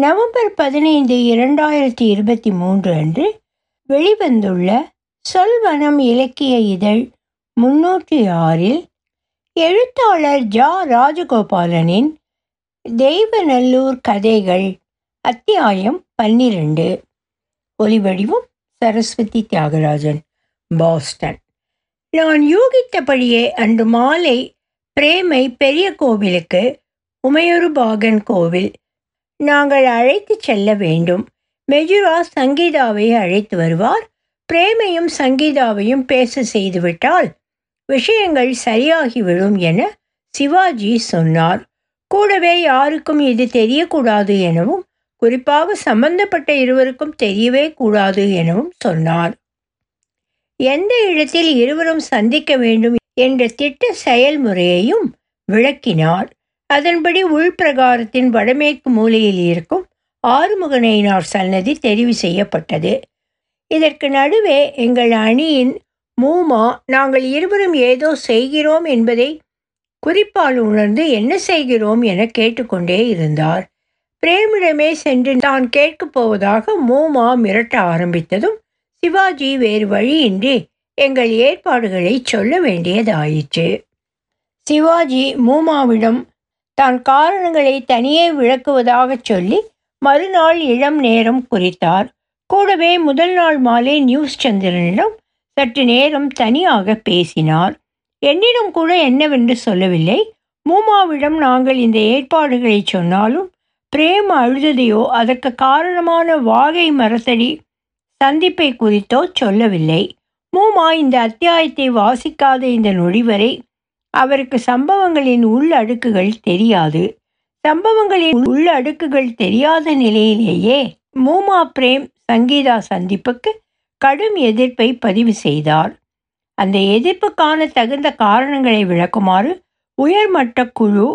November பதினைந்து இரண்டாயிரத்தி இருபத்தி மூன்று அன்று வெளிவந்துள்ள சொல்வனம் இலக்கிய இதழ் முன்னூற்றி ஆறில் எழுத்தாளர் ஜா ராஜகோபாலனின் தெய்வநல்லூர் கதைகள் அத்தியாயம் பன்னிரண்டு. ஒலிவடிவும் சரஸ்வதி தியாகராஜன் பாஸ்டன். நான் யூகித்தபடியே அன்று மாலை பிரேமை பெரிய கோவிலுக்கு உமையொரு பாகன் கோவில் நாங்கள் அழைத்து செல்ல வேண்டும். மெஜுரா சங்கீதாவை அழைத்து வருவார். பிரேமையும் சங்கீதாவையும் பேச செய்துவிட்டால் விஷயங்கள் சரியாகிவிடும் என சிவாஜி சொன்னார். கூடவே யாருக்கும் இது தெரியக்கூடாது எனவும் குறிப்பாக சம்பந்தப்பட்ட இருவருக்கும் தெரியவே கூடாது எனவும் சொன்னார். எந்த இடத்தில் இருவரும் சந்திக்க வேண்டும் என்ற திட்ட செயல்முறையையும் விளக்கினார். அதன்படி உள்பிரகாரத்தின் வடமேற்கு மூலையில் இருக்கும் ஆறுமுகனையினார் சன்னதி தெரிவு செய்யப்பட்டது. இதற்கு நடுவே எங்கள் அணியின் மூமா நாங்கள் இருவரும் ஏதோ செய்கிறோம் என்பதை குறிப்பால் உணர்ந்து என்ன செய்கிறோம் என கேட்டுக்கொண்டே இருந்தார். பிரேமிடமே சென்று தான் கேட்கப் போவதாக மூமா மிரட்ட ஆரம்பித்ததும் சிவாஜி வேறு வழியின்றி எங்கள் ஏற்பாடுகளை சொல்ல வேண்டியதாயிற்று. சிவாஜி மூமாவிடம் தான் காரணங்களை தனியே விளக்குவதாகச் சொல்லி மறுநாள் இளம் நேரம் குறித்தார். கூடவே முதல் நாள் மாலை நியூஸ் சந்திரனிடம் சற்று நேரம் தனியாக பேசினார். என்னிடம் கூட என்னவென்று சொல்லவில்லை. மூமாவிடம் நாங்கள் இந்த ஏற்பாடுகளை சொன்னாலும் பிரேம் அழுததையோ அதற்கு காரணமான வாகை மரத்தடி சந்திப்பை குறித்தோ சொல்லவில்லை. மூமா இந்த அத்தியாயத்தை வாசிக்காத இந்த நொடிவரை அவருக்கு சம்பவங்களின் உள்ளடுக்குகள் தெரியாது. சம்பவங்களின் உள்ளடுக்குகள் தெரியாத நிலையிலேயே மூமா பிரேம் சங்கீதா சந்திப்புக்கு கடும் எதிர்ப்பை பதிவு செய்தார். அந்த எதிர்ப்புக்கான தகுந்த காரணங்களை விளக்குமாறு உயர்மட்ட குழு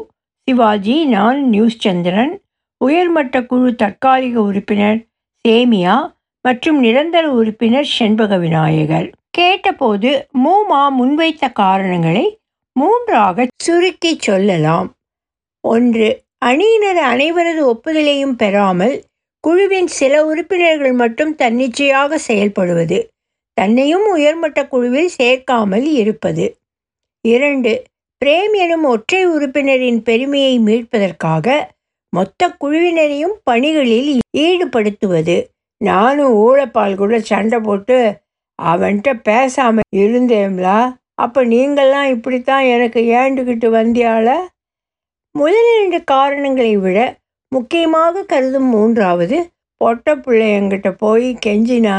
சிவாஜி நான் நியூஸ் சந்திரன் உயர்மட்ட குழு தற்காலிக உறுப்பினர் சேமியா மற்றும் நிரந்தர உறுப்பினர் செண்பக விநாயகர் கேட்டபோது மூமா முன்வைத்த காரணங்களை மூன்றாக சுருக்கி சொல்லலாம். ஒன்று அணியினர் அனைவரது ஒப்புதலையும் பெறாமல் குழுவின் சில உறுப்பினர்கள் மட்டும் தன்னிச்சையாக செயல்படுவது தன்னையும் உயர்மட்ட குழுவில் சேர்க்காமல் இருப்பது. இரண்டு பிரேம் எனும் ஒற்றை உறுப்பினரின் பெருமையை மீட்பதற்காக மொத்த குழுவினரையும் பணிகளில் ஈடுபடுத்துவது. நானும் ஊழப்பால் கூட சண்டை போட்டு அவன்கிட்ட பேசாமல் இருந்தேம்லா அப்போ நீங்கள்லாம் இப்படித்தான் எனக்கு ஏண்டுக்கிட்டு வந்தியால? முதல் இரண்டு காரணங்களை விட முக்கியமாக கருதும் மூன்றாவது பொட்ட பிள்ளையங்கிட்ட போய் கெஞ்சினா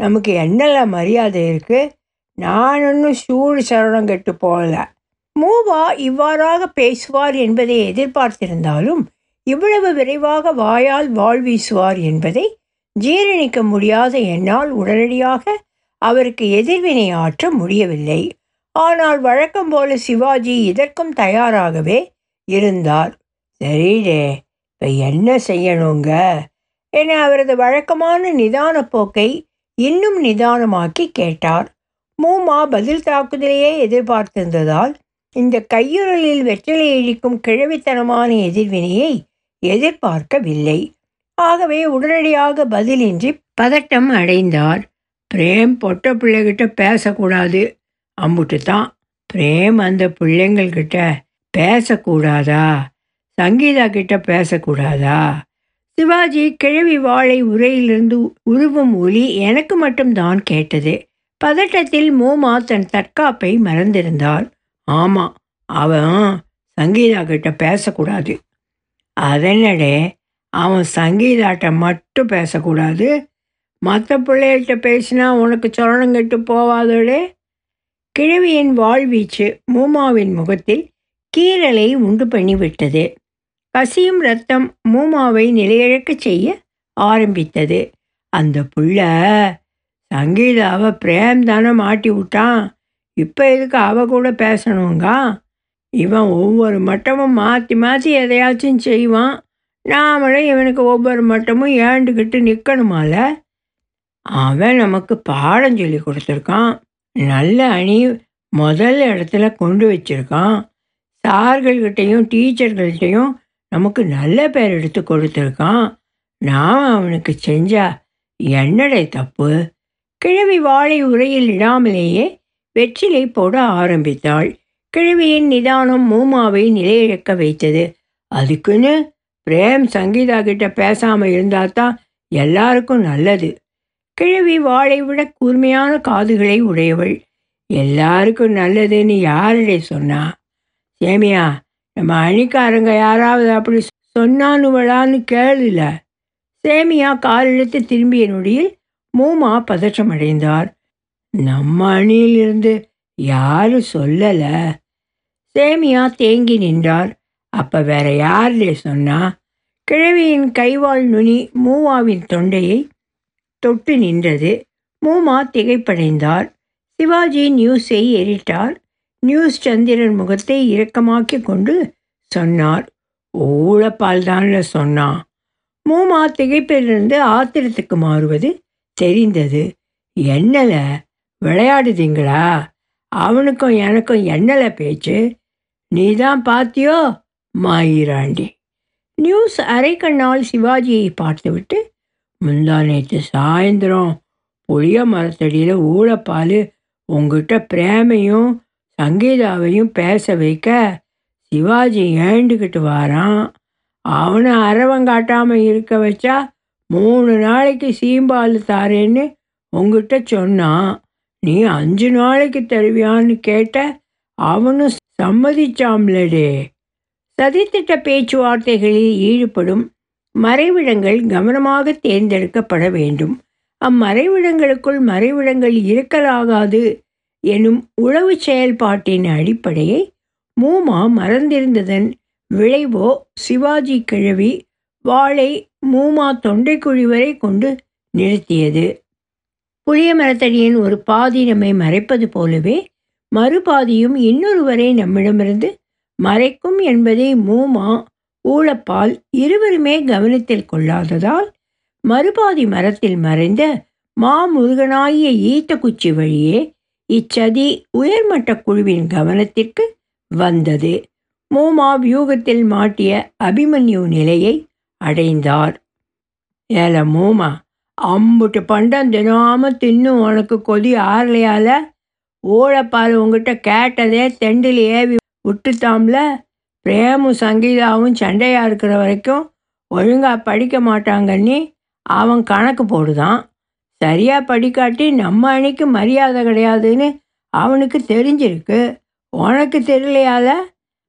நமக்கு என்னெல்லாம் மரியாதை இருக்குது நான் ஒன்றும் சூடு சரணம் கெட்டு போகல. மூவா இவ்வாறாக பேசுவார் என்பதை எதிர்பார்த்திருந்தாலும் இவ்வளவு விரைவாக வாயால் வாழ் வீசுவார் என்பதை ஜீரணிக்க முடியாத என்னால் உடனடியாக அவருக்கு எதிர்வினை ஆற்ற முடியவில்லை. ஆனால் வழக்கம் போல சிவாஜி இதற்கும் தயாராகவே இருந்தார். சரிடே இப்போ என்ன செய்யணுங்க? என அவரது வழக்கமான நிதான போக்கை இன்னும் நிதானமாக்கி கேட்டார். மூமா பதில் தாக்குதலையே எதிர்பார்த்திருந்ததால் இந்த கையுறலில் வெற்றிலை இழிக்கும் கிழவித்தனமான எதிர்வினையை எதிர்பார்க்கவில்லை. ஆகவே உடனடியாக பதிலின்றி பதட்டம் அடைந்தார். பிரேம் பொட்ட பிள்ளைகிட்ட பேசக்கூடாது. அம்புட்டு தான் பிரேம் அந்த பிள்ளைங்கள்கிட்ட பேசக்கூடாதா? சங்கீதா கிட்ட பேசக்கூடாதா? சிவாஜி கிழவி வாழை உரையிலிருந்து உருவும் ஒலி எனக்கு மட்டும்தான் கேட்டது. பதட்டத்தில் மூமா தன் தற்காப்பை மறந்திருந்தார் ஆமாம் அவன் சங்கீதா கிட்ட பேசக்கூடாது. அதனடே அவன் சங்கீதாட்ட மட்டும் பேசக்கூடாது. மற்ற பிள்ளைகள்கிட்ட பேசினா உனக்கு சொரணங்கட்டு போவாதோடே கிழவியின் வாழ்வீச்சு மூமாவின் முகத்தில் கீரலை உண்டு பண்ணிவிட்டது. பசியும் ரத்தம் மூமாவை நிலையிழக்க செய்ய ஆரம்பித்தது. அந்த புள்ள சங்கீதாவை பிரேம் தானே மாட்டி விட்டான். இப்போ எதுக்கு அவ கூட பேசணுங்க? இவன் ஒவ்வொரு மட்டமும் மாற்றி மாற்றி எதையாச்சும் செய்வான். நாமளும் இவனுக்கு ஒவ்வொரு மட்டமும் ஏண்டுக்கிட்டு நிற்கணுமால அவன் நமக்கு பாடம் சொல்லி கொடுத்துருக்கான். நல்ல அணி முதல் இடத்துல கொண்டு வச்சிருக்கான். சார்கள்கிட்டையும் டீச்சர்கள்கிட்டையும் நமக்கு நல்ல பேர் எடுத்து கொடுத்துருக்கான். நான் அவனுக்கு செஞ்சா என்னடை தப்பு? கிழவி வாழை உரையில் இடாமலேயே வெற்றிலை போட ஆரம்பித்தாள். கிழவியின் நிதானம் மூமாவை நிலையிழக்க வைத்தது. அதுக்குன்னு பிரேம் சங்கீதா கிட்ட பேசாமல் இருந்தால் தான் எல்லாருக்கும் நல்லது. கிழவி வாழை விட கூர்மையான காதுகளை உடையவள். எல்லாருக்கும் நல்லதுன்னு யாருடைய சொன்னா? சேமியா நம்ம அணிக்காரங்க யாராவது அப்படி சொன்னானுவளான்னு கேளுல. சேமியா காலிழத்து திரும்பிய நொடியில் மூமா பதற்றமடைந்தார். நம்ம அணியிலிருந்து யாரும் சொல்லலை. சேமியா தேங்கி நின்றார். அப்ப வேற யாருடைய சொன்னா? கிழவியின் கைவாள் நுனி மூமாவின் தொண்டையை தொட்டு நின்றது. மூமா திகைப்படைந்தார். சிவாஜி நியூஸை ஏறிட்டார் நியூஸ் சந்திரன் முகத்தை இரக்கமாக்கி கொண்டு சொன்னார். ஊழப்பால் தான்ல சொன்னான் மூமா திகைப்பிலிருந்து ஆத்திரத்துக்கு மாறுவது தெரிந்தது. என்னல? விளையாடுதீங்களா? அவனுக்கும் எனக்கும் என்னல பேச்சு? நீ தான் பாத்தியோ? மாயிராண்டி. நியூஸ் அரைக்கண்ணால் சிவாஜியை பார்த்துவிட்டு முந்தா நேற்று சாயந்தரம் புளிய மரத்தடியில் ஊழப்பால் உங்ககிட்ட பிரேமையும் சங்கீதாவையும் பேச வைக்க சிவாஜி ஏண்டுக்கிட்டு வாரான். அவனை அரவங்காட்டாமல் இருக்க வச்சா மூணு நாளைக்கு சீம்பால் தாரேன்னு உங்ககிட்ட சொன்னான். நீ அஞ்சு நாளைக்கு தருவியான்னு கேட்ட அவனும் சம்மதிச்சாம்லடே. சதித்திட்ட பேச்சுவார்த்தைகளில் ஈடுபடும் மறைவிடங்கள் கவனமாக தேர்ந்தெடுக்கப்பட வேண்டும். அம்மறைவிடங்களுக்குள் மறைவிடங்கள் இருக்கலாகாது எனும் உளவு செயல்பாட்டின் அடிப்படையை மூமா மறந்திருந்ததன் விளைவோ சிவாஜி கிழவி வாளை மூமா தொண்டைக்குழி வரை கொண்டு நிறுத்தியது. புளிய மரத்தடியின் ஒரு பாதி நம்மை மறைப்பது போலவே மறுபாதியும் இன்னொருவரை நம்மிடமிருந்து மறைக்கும் என்பதை மூமா ஊழப்பால் இருவருமே கவனத்தில் கொள்ளாததால் மறுபாதி மரத்தில் மறைந்த மாமுருகனாகிய ஈத்த வழியே இச்சதி உயர்மட்ட குழுவின் கவனத்திற்கு வந்தது. மூமா வியூகத்தில் மாட்டிய அபிமன்யு நிலையை அடைந்தார். ஏல மூமா அம்புட்டு பண்டம் தினாம தின்னும் உனக்கு கொதி ஆறலையால? ஓழப்பால் உங்ககிட்ட கேட்டதே தெண்டில் ஏவி விட்டுத்தாம்ல பிரேமும் சங்கீதாவும் சண்டையாக இருக்கிற வரைக்கும் ஒழுங்காக படிக்க மாட்டாங்கன்னு அவன் கணக்கு போடுதான். சரியாக படிக்காட்டி நம்ம அணிக்கு மரியாதை கிடையாதுன்னு அவனுக்கு தெரிஞ்சிருக்கு. உனக்கு தெரியலையால?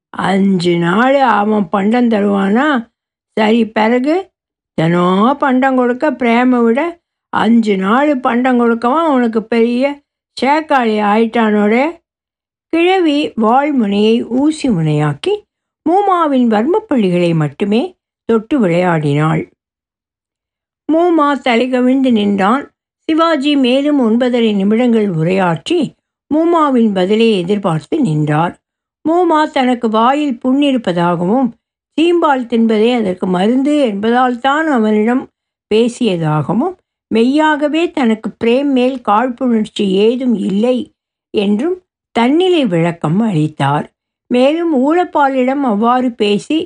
அஞ்சு நாள் அவன் பண்டம் தருவானா? சரி பிறகு? தினம் பண்டம் கொடுக்க பிரேமை விட அஞ்சு நாள் பண்டம் கொடுக்கவும் அவனுக்கு பெரிய சேக்காளி ஆயிட்டானோட. கிழவி வாழ்முனையை ஊசி முனையாக்கி மூமாவின் வர்மப்பள்ளிகளை மட்டுமே தொட்டு விளையாடினாள். மூமா தலைகவிழ்ந்து நின்றான். சிவாஜி மேலும் ஒன்பதரை நிமிடங்கள் உரையாற்றி மூமாவின் பதிலை எதிர்பார்த்து நின்றார். மூமா தனக்கு வாயில் புண்ணிருப்பதாகவும் சீம்பால் தின்பதே அதற்கு மருந்து என்பதால் தான் அவனிடம் பேசியதாகவும் மெய்யாகவே தனக்கு பிரேம் மேல் காழ்ப்புணர்ச்சி ஏதும் இல்லை என்றும் தன்னிலை விளக்கம் அளித்தார். மேலும் ஊழப்பாலிடம் அவ்வாறு பேசி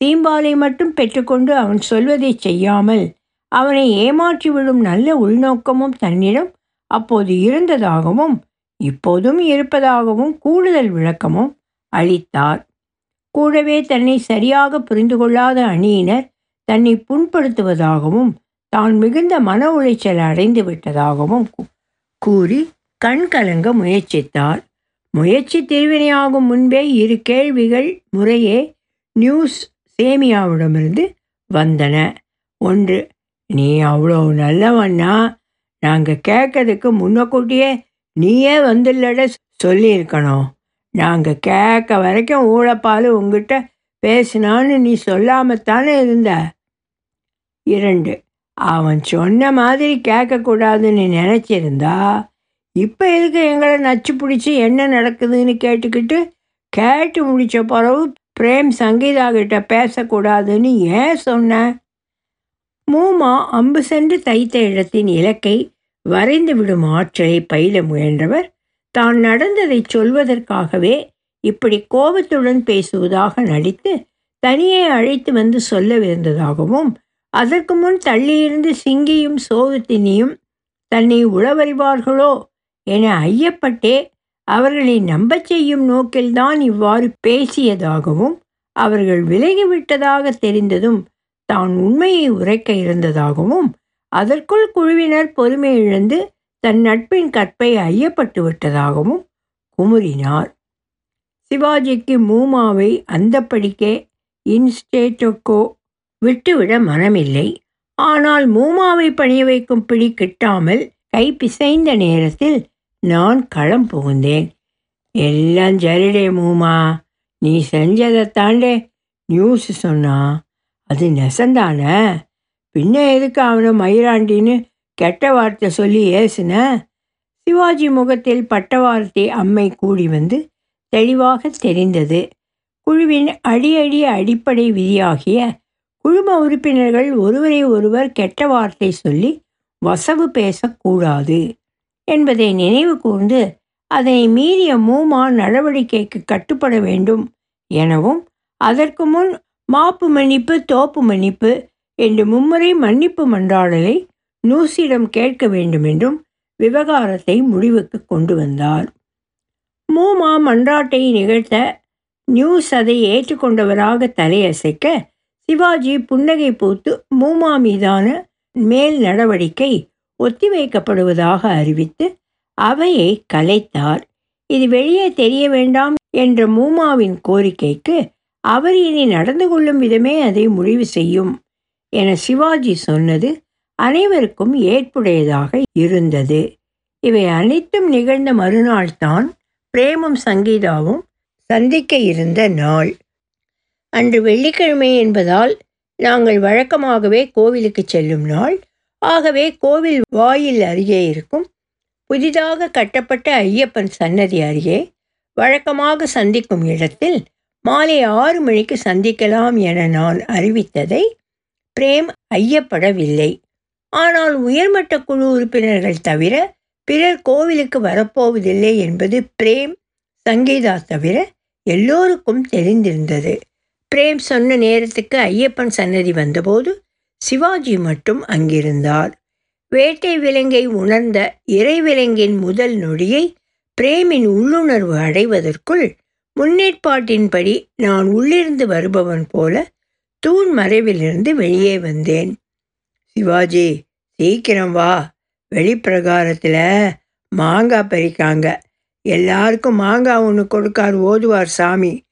சீம்பாலை மட்டும் பெற்றுக்கொண்டு அவன் சொல்வதை செய்யாமல் அவனை ஏமாற்றிவிடும் நல்ல உள்நோக்கமும் தன்னிடம் அப்போது இருந்ததாகவும் இப்போதும் இருப்பதாகவும் கூடுதல் விளக்கமும் அளித்தார். கூடவே தன்னை சரியாக புரிந்து கொள்ளாத அணியினர் தன்னை புண்படுத்துவதாகவும் தான் மிகுந்த மன உளைச்சல் அடைந்து விட்டதாகவும் கூறி கண் கலங்க முயற்சித்தார். முயற்சி திருவினையாகும் முன்பே இரு கேள்விகள் முறையே நியூஸ் சேமியாவிடமிருந்து வந்தன. ஒன்று நீ அவ்வளோ நல்லவன்னா நாங்கள் கேட்கறதுக்கு முன்னக்கூட்டியே நீயே வந்துள்ளட சொல்லியிருக்கணும். நாங்கள் கேட்க வரைக்கும் ஊழப்பால் உங்ககிட்ட பேசினான்னு நீ சொல்லாமத்தானே இருந்த? இரண்டு அவன் சொன்ன மாதிரி கேட்கக்கூடாதுன்னு நினச்சிருந்தா? இப்போ எதுக்கு எங்களை நச்சு பிடிச்சி என்ன நடக்குதுன்னு கேட்டுக்கிட்டு கேட்டு முடித்த பிறகு பிரேம் சங்கீதா கிட்ட பேசக்கூடாதுன்னு ஏன் சொன்ன? மூமா அம்பு சென்று தைத்த இடத்தின் இலக்கை வரைந்து விடும் ஆற்றலை பயில முயன்றவர் தான் நடந்ததை சொல்வதற்காகவே இப்படி கோபத்துடன் பேசுவதாக நடித்து தனியே அழைத்து வந்து சொல்லவிருந்ததாகவும் அதற்கு முன் தள்ளியிருந்து சிங்கியும் சோகத்தினியும் தன்னை உளவறிவார்களோ என ஐயப்பட்டே அவர்களை நம்பச் செய்யும் நோக்கில்தான் இவ்வாறு பேசியதாகவும் அவர்கள் விலகிவிட்டதாக தெரிந்ததும் தான் உண்மையை உரைக்க இருந்ததாகவும் அதற்குள் குழுவினர் பொறுமை இழந்து தன் நட்பின் கற்பை ஐயப்பட்டு விட்டதாகவும் குமுறினார். சிவாஜிக்கு மூமாவை அந்தப்படிக்கே இன்ஸ்டேட்டோக்கோ விட்டுவிட மனமில்லை. ஆனால் மூமாவை பணிய வைக்கும் பிடி கிட்டாமல் கை பிசைந்த நேரத்தில் நான் களம் புகுந்தேன். எல்லாம் சரிடே மூமா. நீ செஞ்சதை தாண்டே. நியூஸ் சொன்னா அது நெசந்தானே. பின்ன எதுக்கு அவனை மயிராண்டின்னு கெட்ட வார்த்தை சொல்லி ஏசுன? சிவாஜி முகத்தில் பட்டவார்த்தை அம்மை கூடி வந்து தெளிவாக தெரிந்தது. குழுவின் அடி அடி அடிப்படை விதியாகிய குழும உறுப்பினர்கள் ஒருவரை ஒருவர் கெட்ட வார்த்தை சொல்லி வசவு பேசக்கூடாது. என்பதை நினைவு கூர்ந்து அதனை மீறிய மூமா நடவடிக்கைக்கு கட்டுப்பட வேண்டும் எனவும் அதற்கு முன் மாப்பு மன்னிப்பு தோப்பு மன்னிப்பு என்று மும்முறை மன்னிப்பு மன்றாடலை நூசிடம் கேட்க வேண்டுமென்றும் விவகாரத்தை முடிவுக்கு கொண்டு வந்தார். மூமா மன்றாட்டை நிகழ்த்த நியூஸ் அதை ஏற்றுக்கொண்டவராக தலையசைக்க சிவாஜி புன்னகை பூத்து மூமா மீதான மேல் நடவடிக்கை ஒத்திவைக்கப்படுவதாக அறிவித்து அவையை கலைத்தார். இது வெளியே தெரிய வேண்டாம் என்ற மூமாவின் கோரிக்கைக்கு அவர் இனி நடந்து கொள்ளும் விதமே அதை முடிவு செய்யும் என சிவாஜி சொன்னது அனைவருக்கும் ஏற்புடையதாக இருந்தது. இவை அனைத்தும் நிகழ்ந்த மறுநாள் தான் பிரேமும் சங்கீதாவும் சந்திக்க இருந்த நாள். அன்று வெள்ளிக்கிழமை என்பதால் நாங்கள் வழக்கமாகவே கோவிலுக்கு செல்லும் நாள். ஆகவே கோவில் வாயில் அருகே இருக்கும். புதிதாக கட்டப்பட்ட ஐயப்பன் சன்னதி அருகே வழக்கமாக சந்திக்கும் இடத்தில் மாலை ஆறு மணிக்கு சந்திக்கலாம் என நான் அறிவித்ததை பிரேம் ஐயப்படவில்லை. ஆனால் உயர்மட்ட குழு உறுப்பினர்கள் தவிர பிறர் கோவிலுக்கு வரப்போவதில்லை என்பது பிரேம் சங்கீதா தவிர எல்லோருக்கும் தெரிந்திருந்தது. பிரேம் சொன்ன நேரத்துக்கு ஐயப்பன் சன்னதி வந்தபோது சிவாஜி மட்டும் அங்கிருந்தார். வேட்டை விலங்கை உணர்ந்த இறைவிலங்கின் முதல் நொடியை பிரேமின் உள்ளுணர்வு அடைவதற்குள் முன்னேற்பாட்டின்படி நான் உள்ளிருந்து வருபவன் போல தூண் மறைவிலிருந்து வெளியே வந்தேன். சிவாஜி சீக்கிரம் வா. வெளிப்பிரகாரத்தில் மாங்காய் பறிக்காங்க. எல்லாருக்கும் மாங்காய் ஒன்று கொடுக்கார் ஓதுவார் சாமி.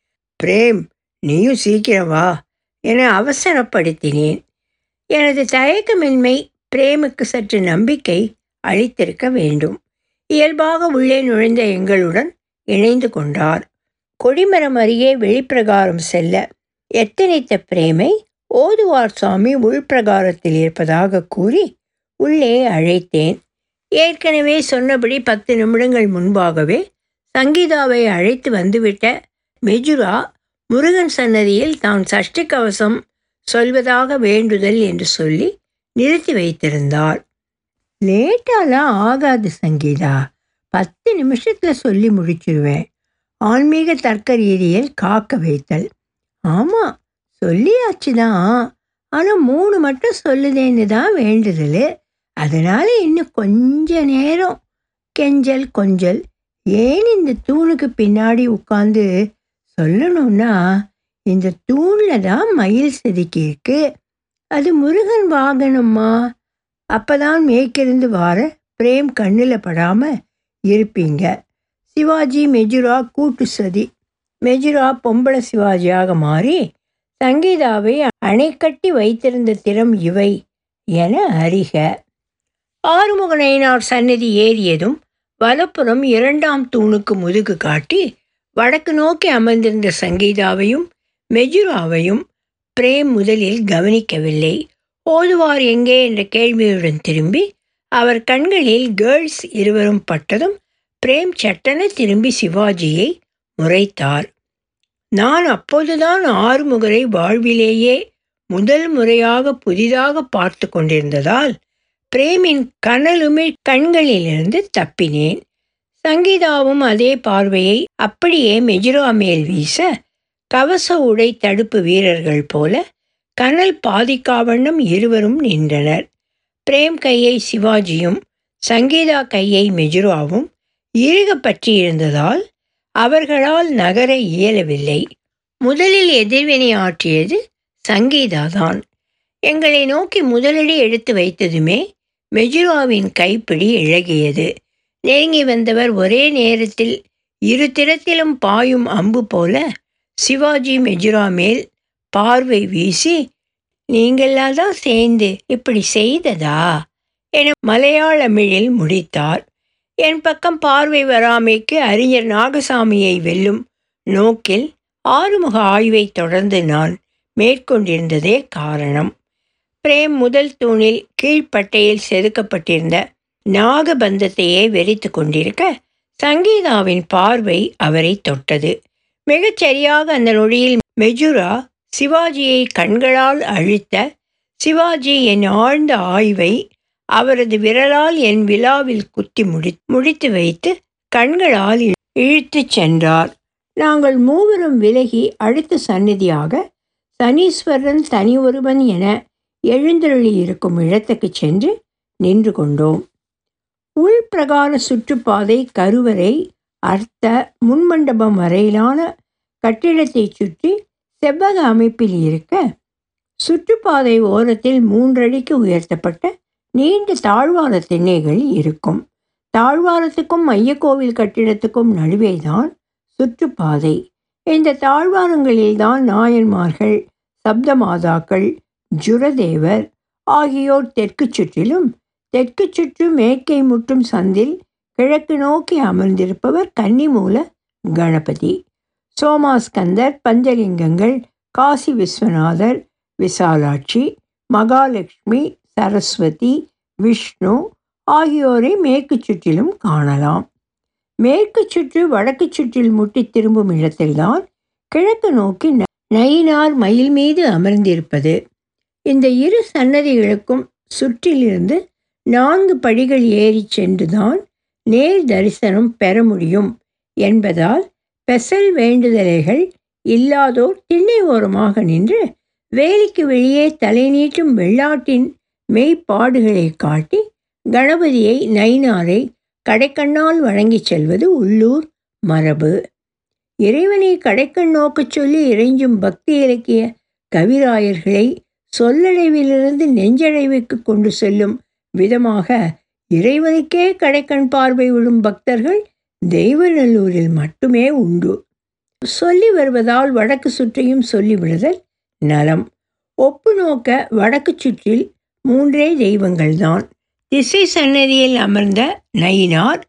பிரேம் நீயும் சீக்கிரம் வா என அவசரப்படுத்தினேன். எனது தயக்கமின்மை பிரேமுக்கு சற்று நம்பிக்கை அளித்திருக்க வேண்டும். இயல்பாக உள்ளே நுழைந்த எங்களுடன் இணைந்து கொண்டார். கொடிமரம் அருகே வெளிப்பிரகாரம் செல்ல எத்தனைத்த பிரேமை ஓதுவார் சுவாமி உள்பிரகாரத்தில் இருப்பதாக கூறி உள்ளே அழைத்தேன். ஏற்கனவே சொன்னபடி பத்து நிமிடங்கள் முன்பாகவே சங்கீதாவை அழைத்து வந்துவிட்ட மெஜுரா முருகன் சன்னதியில் தான் சஷ்டி கவசம் சொல்வதாக வேண்டுதல் என்று சொல்லி நிறுத்தி வைத்திருந்தார் லேட்டாலாம் ஆகாது சங்கீதா. பத்து நிமிஷத்தில் சொல்லி முடிச்சிருவேன். ஆன்மீக தர்க்க ரீதியில் காக்க வைத்தல். ஆமாம் சொல்லியாச்சு தான் ஆனால் மூணு மட்டும் சொல்லுதேன்னு தான் வேண்டுதல். அதனால் இன்னும் கொஞ்ச நேரம். கெஞ்சல் கொஞ்சல். ஏன் இந்த தூணுக்கு பின்னாடி உட்காந்து சொல்லணும்னா இந்த தூணில் தான் மயில் செதுக்கி இருக்கு. அது முருகன் வாகனம்மா அப்பதான் மேற்கிருந்து வார பிரேம் கண்ணில் படாமல் இருப்பீங்க. சிவாஜி மெஜுரா கூட்டு சதி. மெஜுரா பொம்பளை சிவாஜியாக மாறி சங்கீதாவை அணைக்கட்டி வைத்திருந்த திறம் இவை என அறிக. ஆறுமுகனையினார் சன்னதி ஏறியதும் வலப்புறம் இரண்டாம் தூணுக்கு முதுகு காட்டி வடக்கு நோக்கி அமர்ந்திருந்த சங்கீதாவையும் மெஜுராவையும் பிரேம் முதலில் கவனிக்கவில்லை. ஓதுவார் எங்கே? என்ற கேள்வியுடன் திரும்பி அவர் கண்களில் கேர்ள்ஸ் இருவரும் பட்டதும் பிரேம் சட்டென திரும்பி சிவாஜியை முறைத்தார். நான் அப்போதுதான் ஆறுமுகரை வாழ்விலேயே முதல் முறையாக புதிதாக பார்த்து கொண்டிருந்ததால் பிரேமின் கனலுமிழ் கண்களிலிருந்து தப்பினேன். சங்கீதாவும் அதே பார்வையை அப்படியே மெஜுரா மேல் வீச கவச உடை தடுப்பு வீரர்கள் போல கனல் பாதிக்காவண்ணம் இருவரும் நின்றனர். பிரேம் கையை சிவாஜியும் சங்கீதா கையை மெஜுராவும் இறுக பற்றியிருந்ததால் அவர்களால் நகர இயலவில்லை. முதலில் எதிர்வினை ஆற்றியது சங்கீதாதான் எங்களை நோக்கி முதலடி எடுத்து வைத்ததுமே மெஜுராவின் கைப்பிடி இழகியது. நெருங்கி வந்தவர் ஒரே நேரத்தில் இரு திறத்திலும் பாயும் அம்பு போல சிவாஜி மெஜுரா மேல் பார்வை வீசி நீங்களாம் தான் சேர்ந்து இப்படி செய்ததா? என மலையாளமிழில் முடித்தார். என் பக்கம் பார்வை வராமைக்கு அறிஞர் நாகசாமியை வெல்லும் நோக்கில் ஆறுமுக ஆய்வை தொடர்ந்து நான் மேற்கொண்டிருந்ததே காரணம். பிரேம் முதல் தூணில் கீழ்ப்பட்டையில் செதுக்கப்பட்டிருந்த நாகபந்தத்தையே வெறித்து கொண்டிருக்க சங்கீதாவின் பார்வை அவரை தொட்டது. மிகச்சரியாக அந்த நொடியில் மெஜுரா சிவாஜியை கண்களால் அழித்த சிவாஜி என் ஆழ்ந்த ஆய்வை அவரது விரலால் என் விழாவில் குத்தி முடி முடித்து வைத்து கண்களால் இழுத்துச் சென்றார். நாங்கள் மூவரும் விலகி அடுத்த சந்நிதியாக சனீஸ்வரன் தனி ஒருவன் என எழுந்தருளி இருக்கும் இடத்துக்கு சென்று நின்று கொண்டோம். உள்பிரகார சுற்றுப்பாதை கருவறை அர்த்த முன்மண்டபம் வரையிலான கட்டிடத்தை சுற்றி செவ்வக அமைப்பில் இருக்க சுற்றுப்பாதை ஓரத்தில் மூன்றடிக்கு உயர்த்தப்பட்ட நீண்ட தாழ்வார திண்ணைகள் இருக்கும். தாழ்வாரத்துக்கும் மையக்கோவில் கட்டிடத்துக்கும் நடுவே தான் சுற்றுப்பாதை. இந்த தாழ்வாரங்களில்தான் நாயன்மார்கள் சப்தமாதாக்கள் ஜுரதேவர் ஆகியோர் தெற்கு சுற்றிலும் தெற்கு சுற்று மேற்கை முற்றும் சந்தில் கிழக்கு நோக்கி அமர்ந்திருப்பவர் கன்னிமூல கணபதி சோமாஸ்கந்தர் பஞ்சலிங்கங்கள் காசி விஸ்வநாதர் விசாலாட்சி மகாலட்சுமி சரஸ்வதி விஷ்ணு ஆகியோரை மேற்கு சுற்றிலும் காணலாம். மேற்கு சுற்று வடக்கு சுற்றில் முட்டி திரும்பும் இடத்தில்தான் கிழக்கு நோக்கி நயினார் மயில் மீது அமர்ந்திருப்பது. இந்த இரு சன்னதிகளுக்கும் சுற்றிலிருந்து நான்கு படிகள் ஏறி சென்றுதான் நேர் தரிசனம் பெற முடியும். என்பதால் பெசல் வேண்டுதலைகள் இல்லாதோர் திண்ணை ஓரமாக நின்று வேலிக்கு வெளியே தலை நீட்டும் வெள்ளாட்டின் மெய்ப்பாடுகளை காட்டி கணபதியை நைனாரை கடைக்கண்ணால் வழங்கிச் செல்வது உள்ளூர் மரபு. இறைவனை கடைக்கண் நோக்கச் சொல்லி இறைஞ்சும் பக்தி இலக்கிய கவிராயர்களை சொல்லடைவிலிருந்து நெஞ்சடைவுக்கு கொண்டு செல்லும் விதமாக இறைவனுக்கே கடைக்கண் பார்வை விடும் பக்தர்கள் தெய்வநல்லூரில் மட்டுமே உண்டு. சொல்லி வருவதால் வடக்கு சுற்றியும் சொல்லிவிடுதல் நலம். ஒப்பு நோக்க வடக்கு சுற்றில் மூன்றே தெய்வங்கள்தான். திசை சன்னதியில் அமர்ந்த நயினார்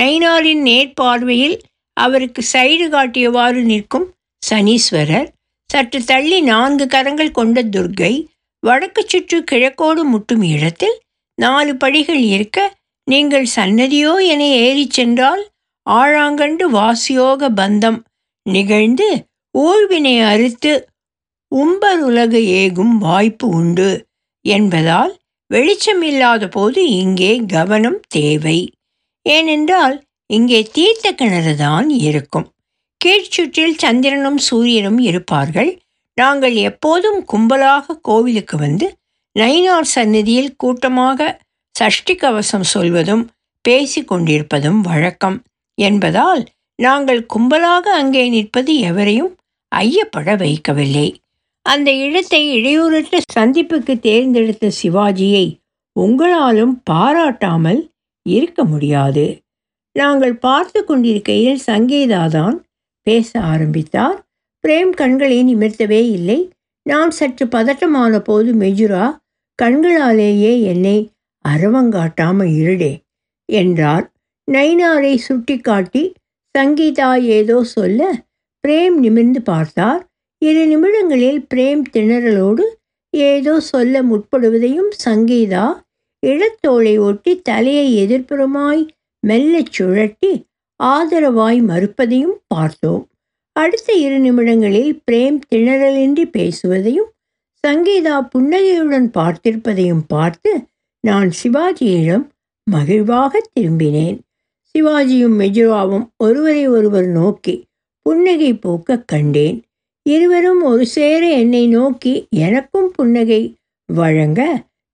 நயினாரின் நேர்பார்வையில் அவருக்கு சைடு காட்டியவாறு நிற்கும் சனீஸ்வரர் சற்று தள்ளி நான்கு கரங்கள் கொண்ட துர்க்கை வடக்கு சுற்று கிழக்கோடு முட்டும் இடத்தில் நாலு படிகள் இருக்க நீங்கள் சன்னதியோ என ஏறிச் சென்றால் ஆழாங்கண்டு வாசியோக பந்தம் நிகழ்ந்து ஊழ்வினை அறுத்து உம்பருலகு ஏகும் வாய்ப்பு உண்டு என்பதால் வெளிச்சமில்லாத போது இங்கே கவனம் தேவை. ஏனென்றால் இங்கே தீர்த்த கிணறு தான் இருக்கும். கீழ்ச்சுற்றில் சந்திரனும் சூரியனும் இருப்பார்கள். நாங்கள் எப்போதும் கும்பலாக கோவிலுக்கு வந்து நைனார் சந்நிதியில் கூட்டமாக சஷ்டி கவசம் சொல்வதும் பேசி கொண்டிருப்பதும் வழக்கம். என்பதால் நாங்கள் கும்பலாக அங்கே நிற்பது எவரையும் ஐயப்பட வைக்கவில்லை. அந்த இடத்தை இடையூறற்ற சந்திப்புக்கு தேர்ந்தெடுத்த சிவாஜியை உங்களாலும் பாராட்டாமல் இருக்க முடியாது. நாங்கள் பார்த்து கொண்டிருக்கையில் சங்கீதாதான் பேச ஆரம்பித்தார். பிரேம் கண்களை நிமிர்த்தவே இல்லை. நான் சற்று பதட்டமான போது மெஜுரா கண்களாலேயே என்னை அறவங்காட்டாம இருடே என்றார். நைனாரை சுட்டிக்காட்டி சங்கீதா ஏதோ சொல்ல பிரேம் நிமிர்ந்து பார்த்தார். இரு நிமிடங்களில் பிரேம் திணறலோடு ஏதோ சொல்ல முற்படுவதையும் சங்கீதா இடத்தோளை ஒட்டி தலையை எதிர்ப்புறமாய் மெல்லச் சுழட்டி ஆதரவாய் மறுப்பதையும் பார்த்தோம். அடுத்த இரு நிமிடங்களில் பிரேம் திணறலின்றி பேசுவதையும் சங்கீதா புன்னகையுடன் பார்த்திருப்பதையும் பார்த்து நான் சிவாஜியிடம் மகிழ்வாக திரும்பினேன். சிவாஜியும் மெஜுராவும் ஒருவரை ஒருவர் நோக்கி புன்னகை போக்க கண்டேன். இருவரும் ஒரு சேர என்னை நோக்கி எனக்கும் புன்னகை வழங்க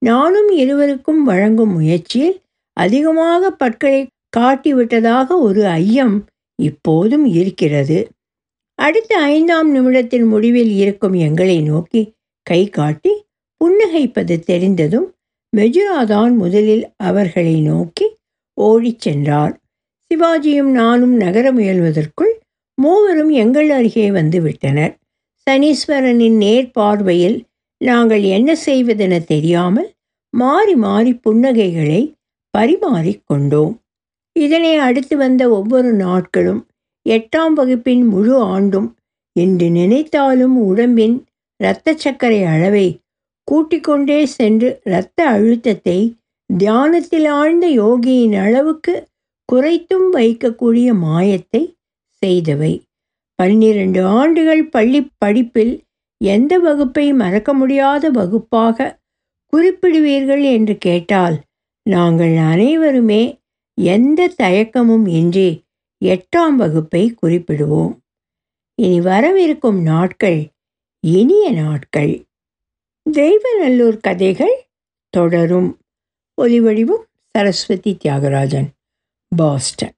நானும் இருவருக்கும் வழங்கும் முயற்சியில் அதிகமாக பற்களை காட்டிவிட்டதாக ஒரு ஐயம் இப்போதும் இருக்கிறது. அடுத்த ஐந்தாம் நிமிடத்தின் முடிவில் இருக்கும் எங்களை நோக்கி கை காட்டி புன்னகைப்பது தெரிந்ததும் மெஜுராதான் முதலில் அவர்களை நோக்கி ஓடிச் சென்றார். சிவாஜியும் நானும் நகர முயல்வதற்குள் மூவரும் எங்கள் அருகே வந்து விட்டனர். சனீஸ்வரனின் நேர்பார்வையில் நாங்கள் என்ன செய்வதென தெரியாமல் மாறி மாறி புன்னகைகளை பரிமாறிக்கொண்டோம் இதனை அடுத்து வந்த ஒவ்வொரு நாட்களும் எட்டாம் வகுப்பின் முழு ஆண்டும் என்று நினைத்தாலும் உடம்பின் இரத்த சர்க்கரை அளவை கூட்டிக்கொண்டே சென்று இரத்த அழுத்தத்தை தியானத்தில் ஆழ்ந்த யோகியின் அளவுக்கு குறைத்தும் வைக்கக்கூடிய மாயத்தை செய்தவை. பன்னிரண்டு ஆண்டுகள் பள்ளி படிப்பில் எந்த வகுப்பை மறக்க முடியாத வகுப்பாக குறிப்பிடுவீர்கள் என்று கேட்டால் நாங்கள் அனைவருமே எந்த தயக்கமும் இன்றி எட்டாம் வகுப்பை குறிப்பிடுவோம். இனி வரவிருக்கும் நாட்கள் இனிய நாட்கள். தெய்வநல்லூர் கதைகள் தொடரும். ஒலிவடிவும் சரஸ்வதி தியாகராஜன் பாஸ்டன்.